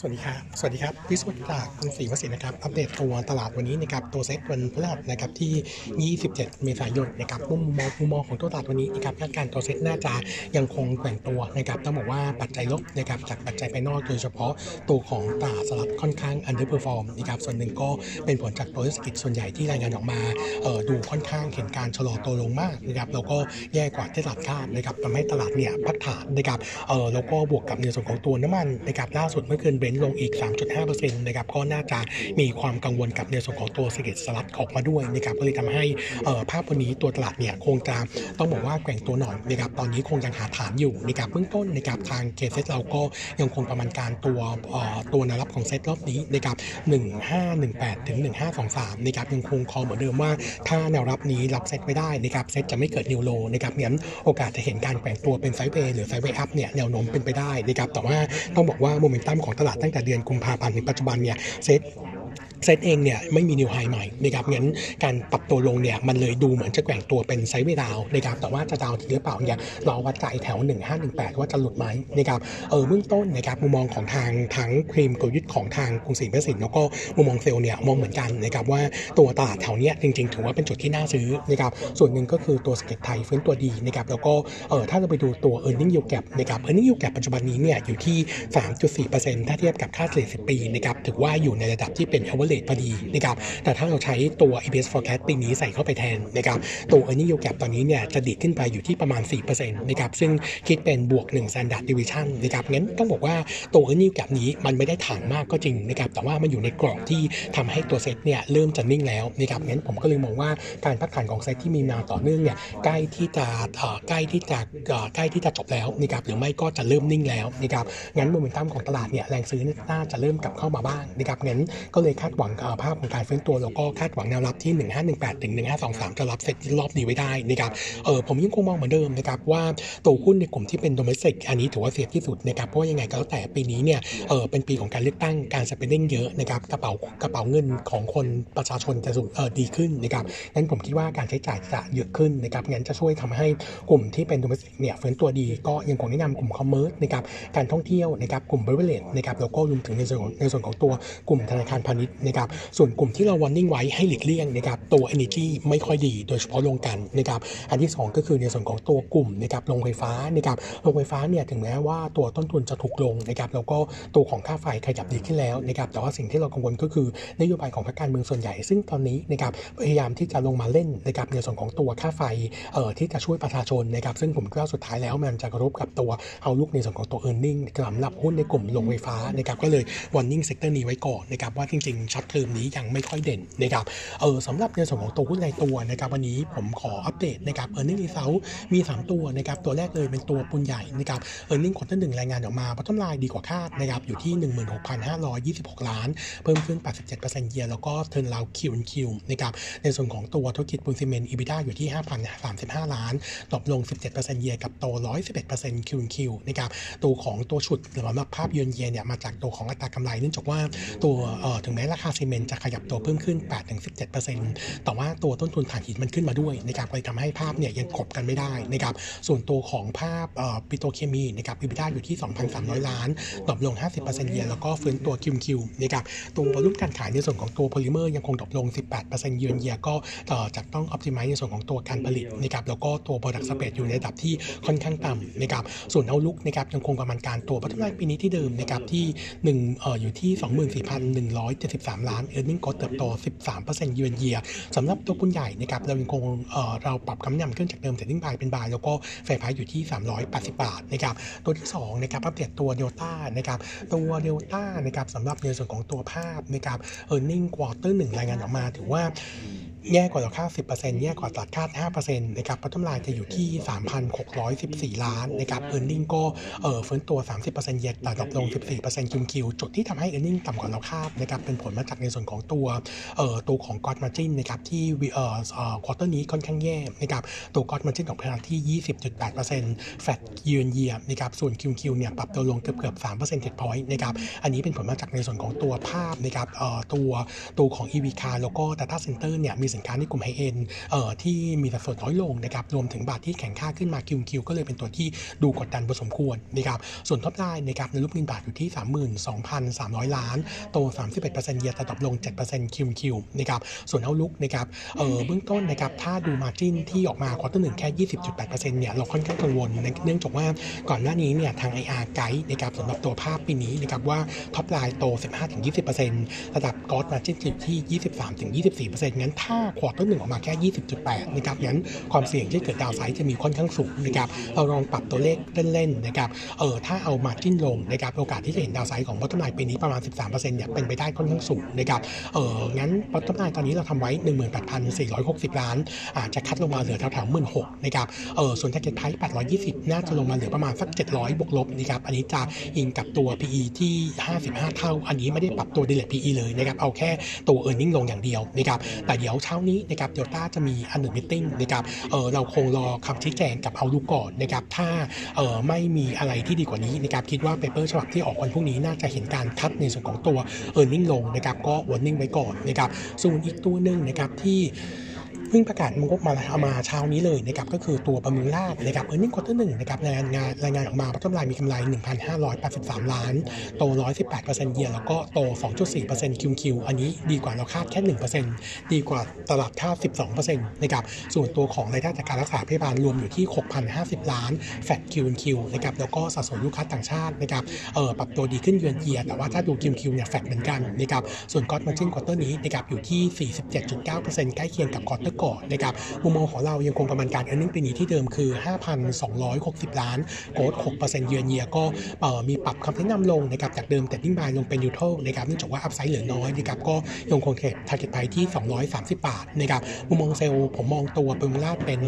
สวัสดีครับ สวัสดีครับวิศวกรคุณศรีวสินนะครับ อัปเดตตัวตลาดวันนี้นะครับ ตัวเซ็ตวันพฤหัสนะครับที่ 27 เมษายนนะครับ มุมมองมุมมองของตัวตลาดวันนี้นะครับคาดการณ์ตัวเซ็ตน่าจะยังคงแกว่งตัวนะครับ ต้องบอกว่าปัจจัยลบนะครับจากปัจจัยภายนอกโดยเฉพาะตัวของตลาดสหรัฐค่อนข้าง underperform นะครับ ส่วนหนึ่งก็เป็นผลจากตัวเศรษฐกิจส่วนใหญ่ที่รายงานออกมา เอ่อ ดูค่อนข้างเห็นการชะลอตัวลงมากนะครับ แล้วก็แย่กว่าที่ตลาดคาดนะครับทำให้ตลาดเนี่ยพักฐานนะครับ เออแล้วก็บวกกับในส่วนของตัวน้ำมันนะครับ ล่าสุดเมื่อคืน Brent ลงอีก 3.5%นะครับก็น่าจะมีความกังวลกับในส่วนของตัวเศรษฐกิจสหรัฐออกมาด้วยนะครับก็เลยทำให้ภาพวันนี้ตัวตลาดเนี่ยคงจะต้องบอกว่าแกว่งตัวหน่อยนะครับตอนนี้คงยังหาฐานอยู่นะครับเบื้องต้นนะครับทาง KCS เราก็ยังคงประมาณการตัวตัวแนวรับของเซตรอบนี้นะครับ1518ถึง1523นะครับยังคง call เหมือนเดิมว่าถ้าแนวรับนี้รับเซตไม่ได้นะครับเซตจะไม่เกิด new low นะครับงั้นโอกาสจะเห็นการแกว่งตัวเป็น sideway หรือ sideway up เนี่ยแนวโน้มเป็นไปได้นะครับแต่ว่าต้องบอกว่าโมเมนตัมของตลาดตั้งแต่เดือนกุมภาพันธ์ถึงปัจจุบันเนี่ย SET SET เองเนี่ยไม่มี new high ใหม่นะครับงั้นการปรับตัวลงเนี่ยมันเลยดูเหมือนจะแกว่งตัวเป็น sideway down นะครับแต่ว่าจะ down ทีหรือเปล่าเนี่ยเราวัดใจแถว 1518 ว่าจะหลุดไหมนะครับเออเบื้องต้นนะครับมุมมองของทางทั้งทีมกลยุทธ์ของทางกรุงศรี พัฒนสินแล้วก็มุมมองเซลล์เนี่ยมองเหมือนกันนะครับว่าตัวตลาดแถวเนี้ยจริงๆ ถือว่าเป็นจุดที่น่าซื้อนะครับส่วนหนึ่งก็คือตัวสเก็ตไทยฟื้นตัวดีนะครับแล้วก็เออถ้าเราไปดูตัว e a r n i n g yield gap นะครับ e a r n i n g yield gap ปัจจุบันนี้เนี่ยอยู่ที่ 3.4%ถ้าเทียบกับค่าเฉลี่ย10 ปีนะครับถือว่าอยู่ในระดับที่เป็น average พอดีนะครับแต่ถ้าเราใช้ตัว EPS forecast ปีนี้ใส่เข้าไปแทนนะครับตัว e a r n i n g yield gap ตอนนี้เนี่ยจะดีดขึ้นไปอยู่ที่ประมาณ 4%นะครับซึ่งคิดเป็นบวก 1 standard deviation นะครับงั้นต้องบอกว่าตัว e a r n i n g gap นี้มันไม่ได้ถ่างมากก็จริงนะครับแต่ว่ามันอยู่ในกรอบที่ทำให้ตัวเซตเนี่ยเริ่มจะนิ่งแล้วนะครับงั้นผมก็เลยมองว่าการพักฐานของเซตที่มีมาต่อเนื่องเนี่ยใกล้ที่จะใกล้ที่จะใกล้ที่จะจบแล้วนะครับหรือไม่ก็จะเริ่มนิ่งแล้วนะครับงั้นโมเมนตัมของตลาดเนี่ยแรงซื้อน่าจะเริ่มกลับเข้ามาบ้างนะครับงั้นก็เลยคาดหวังเอ่อภาพของการฟื้นตัวแล้วก็คาดหวังแนวรับที่ 1518 ถึง 1523 จะรับเซ็ตรอบนี้ไว้ได้นะครับเออผมยังคงมองเหมือนเดิมนะครับว่าตัวหุ้นในกลุ่มที่เป็นโดเมสติกอันนี้ถือว่าเสียที่สุดนะครับเพราะว่ายังไงก็แล้วแต่ปีนี้เนี่ยเออเป็นปีของการเลือกตั้งการ spending เยอะนะครับกระเป๋ากระเป๋าเงินของคนประชาชนจะสูงเออดีขึ้นนะครับงั้นผมคิดว่าการใช้จ่ายจะเยอะขึ้นนะครับงั้นจะช่วยทำให้กลุ่มที่เป็น domestic เนี่ยฟื้นตัวดีก็ยังคงแนะนำกลุ่ม commerce นะครับการท่องเที่ยวนะครับกลุ่ม beverage นะครับแล้วก็รวมถึงในส่วนในส่วนของตัวกลุ่มธนาคารพาณิชย์นะครับส่วนกลุ่มที่เรา warning ไว้ให้หลีกเลี่ยงนะครับตัว Energy ไม่ค่อยดี โดยเฉพาะโรงกลั่นนะครับอันที่ 2 ก็คือในส่วนของตัวกลุ่มนะครับโรงไฟฟ้านะครับโรงไฟฟ้าเนี่ยถึงแม้ว่าตัวต้นทุนจะถูกลงนะครับแล้วก็ตัวของค่าไฟขยับดีขึ้นแล้วนะครับแต่ว่าสิ่งที่เรากังวลก็คือนโยบายของพรรคการเมืองส่วนใหญ่ ซึ่งตอนนี้นะครับพยายามที่จะลงมาเล่นนะครับในส่วนของตัวค่าไฟเอ่อที่จะช่วยประชาชนนะครับซึ่งผมคิดว่าสุดท้ายแล้วมันจะกระทบกับตัว outlook ในส่วนของตัว e a r n i n g สำหรับหุ้นในกลุ่มโรงไฟฟ้านะครับก็เลย warning sector นี้ไว้ก่อนนะครับว่าจริงๆ short term นี้ยังไม่ค่อยเด่นนะครับเออสำหรับในส่วนของตัวหุ้นรายตัวนะครับวันนี้ผมขออัปเดตนะครับ e a r n i n g result มี 3 ตัวนะครับตัวแรกเลยเป็นตัวปูนใหญ่นะครับ e a r n i n g ควอเตอร์หนึ่งรายงานออกมา bottom line ดีกว่าคาดนะครับอยู่ที่ 16,526 ล้าน เพิ่มขึ้น 87% year แล้วก็ turnaround QQ นะครับในส่วนของตัวธุรกิจปูนซีเมนต์ EBITDA อยู่ที่ 5,035 ล้านตกลง 17% year กับโต 111% QQ นะครับตัวของตัวฉุดสำหรับภาพเยือนเยียเนี่ยมาจากตัวของอัตรากำไรเนื่องจากว่าตัวเอ่อถึงแม้ราคาซีเมนต์จะขยับตัวเพิ่มขึ้น 8-17%แต่ว่าตัวต้นทุนถ่านหินมันขึ้นมาด้วยนะครับเลยทำให้ภาพเนี่ยยังกลบกันไม่ได้นะครับส่วนตัวของภาพปิโตรเคมีนะครับ EBITDA อยู่ที่ 2,300 ล้านตกลง 50% year แล้วก็ฟื้นตัว QQ นะครับตัว volume การขายในส่วนของตัวโพลิเมอร์ยังคงตกลง 18%เยือนเยียก็จะต้อง optimize ในส่วนของตัวการผลิตนะครับแล้วก็ตัว product spread อยู่ในระดับที่ค่อนข้างต่ำนะครับส่วน outlook นะครับยังคงประมาณการตัว bottom line ปีนี้ที่เดิมนะครับที่1เอ่ออยู่ที่ 24,173 3 ล้าน earning ก็เติบโต 13%เยือนเยียสำหรับตัวปูนใหญ่นะครับเรายังคงเราปรับคำแนะนำขึ้นจากเดิม trading buy เป็น buy แล้วก็ fair price อยู่ที่ 380 บาทนะครับตัวที่2นะครับอัปเดตตัวเดลต้านะครับตัวเดลต้านะครับสำหรับในส่วนของตัวภาพนะครับ earning quarter หนึ่งรายงานออกมาถือว่าแย่กว่าเราคาด10%แย่กว่าตลาดคาด5%นะครับ bottom line จะอยู่ที่ 3,614 ล้านนะครับ earning ก็เอ่อฟื้นตัว 30%เย็นแต่ drop ลง 14% QQ จุดที่ทำให้ earning ต่ำกว่าเราคาดนะครับเป็นผลมาจากในส่วนของตัวเอ่อตัวของ gross margin นะครับที่เอ่อเอ่อ quarter นี้ค่อนข้างแย่นะครับตัว gross margin ของพนักที่ 20.8% flat year on year นะครับส่วน QQ เนี่ยปรับตัวลงเกือบเกือบ3 percentage point นะครับอันนี้เป็นผลมาจากในส่วนของตัวภาพนะครับเอ่อตัวตัวของ EV car แล้วก็ Data Center เนี่ยมีสินค้าในกลุ่ม high endเอ่อที่มีสัดส่วนน้อยลงนะครับรวมถึงบาทที่แข็งค่าขึ้นมา QQ ก็เลยเป็นตัวที่ดูกดดันพอสมควรนะครับส่วน top line นะครับในรูปเงินบาทอยู่ที่ 32,300 ล้านโต 31% year แต่ drop ลง7% QQ นะครับส่วน outlook นะครับเอ่อเบื้องต้นนะครับถ้าดู margin ที่ออกมา quarter หนึ่งแค่ 20.8%เนี่ยเราค่อนข้างกังวลเนื่องจากว่าก่อนหน้านี้เนี่ยทาง IR guide นะครับสำหรับตัวภาพปีนี้นะครับว่า top line โต 15-20%ระดับ gross margin อยู่ที่ 23-24%งั้นถ้า quarter หนึ่งออกมาแค่ 20.8 นะครับงั้นความเสี่ยงที่เกิด downside จะมีค่อนข้างสูงนะครับเราลองปรับตัวเลขเล่นๆนะครับเออถ้าเอา margin ลงนะครับโอกาสที่จะเห็น downside ของ bottom line ปีนี้ประมาณ 13%เนี่ยเป็นไปได้ค่อนข้างสูงนะครับเอองั้น bottom line ตอนนี้เราทำไว้ 18,460 ล้านอาจจะ cut ลงมาเหลือแถวๆ16,000นะครับเออส่วน target price 820 น่าจะลงมาเหลือประมาณสัก 700 บวกลบนะครับอันนี้จะอิงกับตัว PE ที่ 55 เท่า อันนี้ไม่ได้ปรับตัว derate PE เลยนะครับเอาแค่ตัว earning ลงอย่างเดียวนะครับแต่เดี๋ยวเช้านี้นะครับเดลต้าจะมี analyst meeting นะครับเออเราคงรอคำชี้แจงกับ outlook ก่อนนะครับถ้าเออไม่มีอะไรที่ดีกว่านี้นะครับคิดว่า paper ฉบับที่ออกวันพรุ่งนี้น่าจะเห็นการ cut ในส่วนของตัว e a r n i n g ลงนะครับก็ warning ไว้ก่อนนะครับส่วนอีกตัวหนึ่งนะครับที่ เพิ่งประกาศงบมาเอามาเช้านี้เลยนะครับก็คือตัวประมูลลาดนะครับ earning quarter หนึ่งนะครับรายงานรายงานออกมา bottom line มีกำไร 1,583 ล้าน โต 118% year แล้วก็โต 2.4% Q Q อันนี้ดีกว่าเราคาดแค่ 1%ดีกว่าตลาดคาด 12%นะครับส่วนตัวของรายได้จากการรักษาพยาบาลรวมอยู่ที่ 6,050 ล้าน flat Q Q นะครับแล้วก็สัดส่วนลูกค้าต่างชาตินะครับเออปรับตัวดีขึ้น year on year แต่ว่าถ้าดู Q Q เนี่ยแฟดเหมือนกันนะครับส่วน gross margin quarter นี้นะครับอยู่ที่ 47.9%ใกล้เคียงกับ quarter ก่อนนะครับมุมมองของเรายังคงประมาณการ e a r n i n g ปีนี้ที่เดิมคือ 5,260 ล้าน growth 6% year on year ก็มีปรับคำแนะนำลงนะครับจากเดิม Trading Buy ลงเป็น Neutral นะครับเนื่องจากว่า upside เหลือน้อยนะครับก็ยังคงเทรด target price ที่ 230 บาทนะครับมุมมองเซลล์ผมมองตัวบำรุงราษฎร์เป็น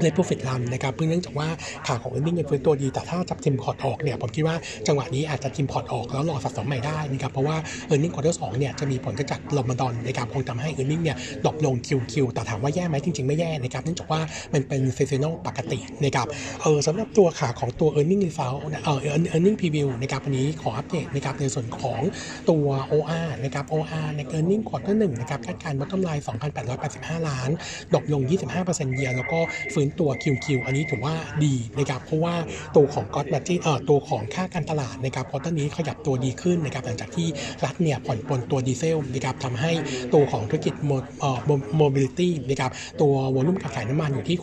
let profit run นะครับเพื่อเนื่องจากว่าขาของ e a r n i n g ยังฟื้นตัวดี แต่ถ้าจับ trim port ออกเนี่ยผมคิดว่าจังหวะนี้อาจจะ trim port ออกแล้วรอสะสมใหม่ได้นะครับเพราะว่า e a r n i n g ควอเตอร์สองเนี่ยจะมีผลกระทบรอมฎอนนะครับคงทำให้ e a r n i n g เนี่ยดรอปลงคิวคิวแต่ถามว่าแย่ไหมจริง ๆ ไม่แย่นะครับเนื่องจากว่ามันเป็นเซซันอลปกตินะครับเออสำหรับตัวขาของตัว e a r n i n g result เอ่อ earning preview นะครับวันนี้ขออัปเดตนะครับในส่วนของตัว OR นะครับ OR ใน earning quarter หนึ่งนะครับคาดการณ์ bottom line 2,885 ล้านดอปลง 25%เยียร์แล้วก็ฟื้นตัว QQ อันนี้ถือว่าดีนะครับเพราะว่าตัวของ God margin เอ่อตัวของค่าการตลาดนะครับ quarter นี้ขยับตัวดีขึ้นนะครับหลังจากที่รัฐเนี่ยผ่อนปลนตัวดีเซลนะครับทำให้ตัวของธุรกิจ Mobility นะครับตัว volume การขายน้ำมันอยู่ที่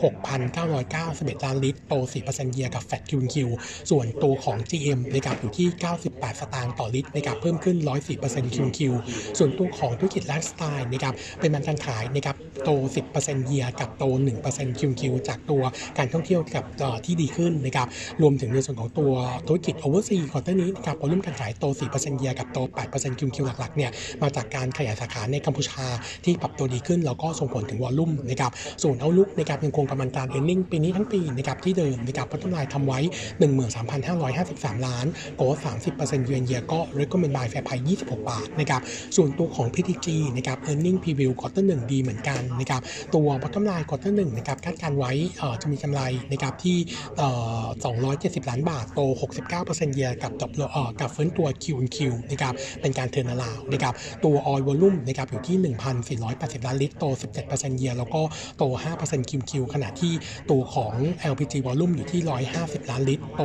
6,991ล้านลิตรโต 4% year กับ flat Q Q ส่วนตัวของ GM นะครับอยู่ที่ 98 สตางค์ต่อลิตรนะครับเพิ่มขึ้น 104% Q Q ส่วนตัวของธุรกิจไลฟ์สไตล์นะครับ volume การขายนะครับโต 10% year กับโต 1% Q Q จากตัวการท่องเที่ยวกับที่ดีขึ้นนะครับรวมถึงในส่วนของตัวธุรกิจ overseas quarter นี้นะครับ volume การขายโต 4%เยียร์กับโต 8%คิวคิวหลักๆเนี่ยมาจากการขยายสาขาในกัมพูชาที่ปรับตัวดีขึ้นแล้วก็ส่งผลถึงวอลลุ่มนะครับส่วนเอาลุกนะครับยังคงประมาณการเอ a น n ิ n งปีนี้ทั้งปีนะครับที่เดิมนะครับพัฒนาทำไว้ 13,553 ล้านโกส30%เยือนเยียก็ recommend buy fair price 26 บาทนะครับส่วนตัวของ PTG นะครับ earning preview quarter 1ดีเหมือนกันนะครับตัว bottom line quarter 1นะครับคาดการไว้จะมีกำไรนะครับที่ 270 ล้านบาทโต 69%เยียกับกับกับฟื้นตัว Q Q นะครับเป็นการ turnaround นะครับตัว oil volume นะครับอยู่ที่ 1,480 ล้านลิตรโต 17%เยียแล้วก็โต 5% Q Q ขณะที่ตัวของ LPG volume อยู่ที่ 150 ล้านลิตร โต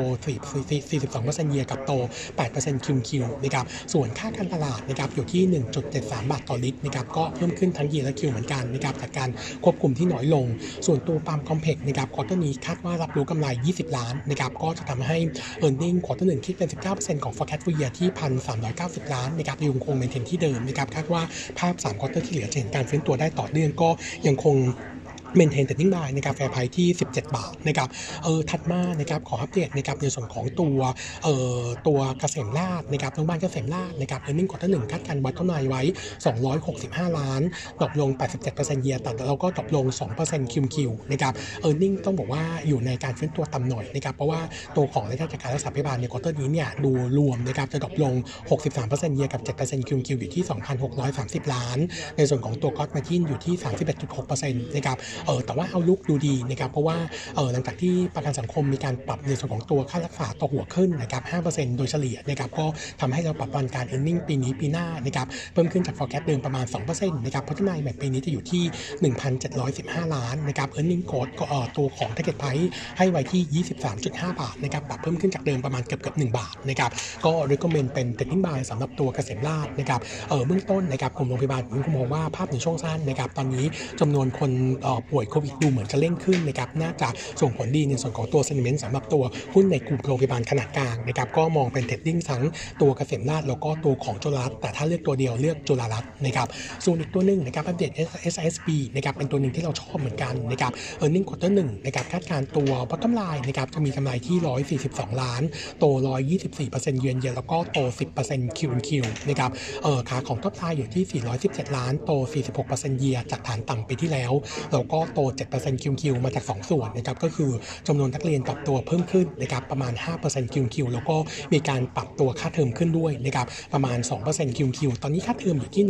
42%เยียกับโต 8% Q Q นะครับ ส่วนค่าการตลาดนะครับอยู่ที่ 1.73 บาทต่อลิตรนะครับ ก็เพิ่มขึ้นทั้ง year และ Q เหมือนกันนะครับจากการควบคุมที่น้อยลง ส่วนตัว Palm Complex นะครับ quarter นี้คาดว่ารับรู้กำไร 20 ล้านนะครับ ก็จะทำให้ e a r n i n g ควอเตอร์หนึ่งคิดเป็น 19%ของ forecast full year ที่ 1,390 ล้านนะครับยังคง maintain ที่เดิมนะครับ คาดว่าภาพ 3 quarter ที่เหลือจะเห็นการฟื้นตัวได้ต่อเนื่องก็ยัง คง maintain Trading Buy นะครับ fair price ที่ 17 บาทนะครับเออถัดมานะครับขออัปเดตนะครับในส่วนของตัวเอ่อตัวเกษมราษฎร์นะครับโรงพยาบาลเกษมราษฎร์นะครับ earning quarter หนึ่งคาดการวัดเท่าไหร่ไว้ 265 ล้าน drop ลง 87% year แล้วก็ drop ลง 2% Q Q นะครับ earning ต้องบอกว่าอยู่ในการฟื้นตัวต่ำหน่อยนะครับเพราะว่าตัวของรายได้จากการรักษาพยาบาลใน quarter นี้เนี่ยดูรวมนะครับจะ drop ลง 63% year กับ 7% Q Q อยู่ที่ 2,630 ล้าน ในส่วนของตัว gross margin อยู่ที่ 31.6%นะครับเออแต่ว่า outlook ดูดีนะครับเพราะว่าเออหลังจากที่ประกันสังคมมีการปรับในส่วนของตัวค่ารักษาต่อหัวขึ้นนะครับ5%โดยเฉลี่ยนะครับก็ทำให้เราปรับประมาณการ earning ปีนี้ปีหน้านะครับเพิ่มขึ้นจาก forecast เดิมประมาณ2%นะครับเพราะที่นายแบบปีนี้จะอยู่ที่ 1,715 ล้านนะครับ earning growth ก็เอ่อตัวของ target price ให้ไว้ที่ 23.5 บาทนะครับปรับเพิ่มขึ้นจากเดิมประมาณเกือบเกือบ1บาทนะครับก็ recommend เป็น trading buy สำหรับตัวเกษมราชนะครับเออเบื้องต้นนะครับกลุ่มโรงพยาบาลผมมองว่าภาพในช่วงสั้นนะครับตอนนี้จำนวนคนเอ่อป่วยโควิดดูเหมือนจะเร่งขึ้นนะครับน่าจะส่งผลดีในส่วนของตัว sentiment สำหรับตัวหุ้นในกลุ่มโรงพยาบาลขนาดกลางนะครับก็มองเป็น trading ทั้งตัวเกษมราชแล้วก็ตัวของจุฬารัตแต่ถ้าเลือกตัวเดียวเลือกจุฬารัตน์นะครับส่วนอีกตัวหนึ่งนะครับอัปเดต SSB นะครับเป็นตัวหนึ่งที่เราชอบเหมือนกันนะครับ earning quarter หนึ่งนะครับคาดการ์ตัว bottom line นะครับจะมีกำไรที่ 142 ล้าน โต 124%เยือนเยียแล้วก็โต 10% Q on Q นะครับเออขาของ top line อยู่ที่ 417 ล้าน โต 46%เยียจากฐานต่ำปีที่แล้ว แล้วก็โต7% Q on Q มาจาก 2 ส่วนนะครับก็คือจำนวนนักเรียนปรับตัวเพิ่มขึ้นนะครับประมาณ5% Q on Q แล้วก็มีการปรับตัวค่าเทอมขึ้นด้วยนะครับประมาณ2% Q on Q ตอนนี้ค่าเทอมอยู่ที่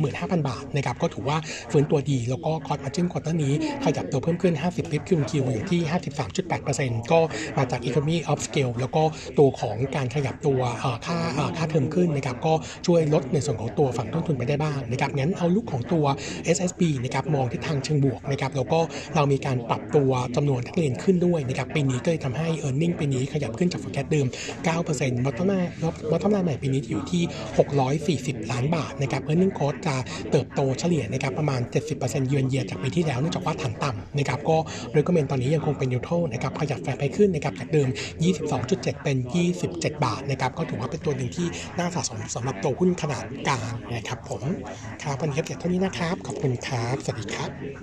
135,000 บาทนะครับก็ถือว่าฟื้นตัวดีแล้วก็ gross margin quarter นี้ขยับตัวเพิ่มขึ้น 50 bip Q on Q อยู่ที่ 53.8%ก็มาจาก Economy of Scale แล้วก็ตัวของการขยับตัวค่าค่าเทอมขึ้นนะครับก็ช่วยลดในส่วนของตัวฝั่งต้นทุนไปได้บ้างนะครับงั้น outlook ของตัว SSB นะครับมองทิศทางเชิงบวกนะครับครับแล้วก็เรามีการปรับตัวจำนวนนักเรียนขึ้นด้วยนะครับปีนี้ก็เลยทำให้ e a r n i n g ปีนี้ขยับขึ้นจาก forecast เดิม9% bottom line bottom line ใหม่ปีนี้อยู่ที่ 640 ล้านบาทนะครับ earning growth จะเติบโตเฉลี่ยนะครับประมาณ 70%เยือนเยียจากปีที่แล้วเนื่องจากว่าฐานต่ำนะครับก็ recommend ตอนนี้ยังคงเป็น neutral นะครับขยับแฟร์ไปขึ้นนะครับจากเดิม 22.7 เป็น 27 บาทนะครับก็ถือว่าเป็นตัวหนึ่งที่น่าสะสมสำหรับตัวหุ้นขนาดกลางนะครับผมครับวันนี้ครับเท่านี้นะครับ ขอบคุณครับ สวัสดีครับ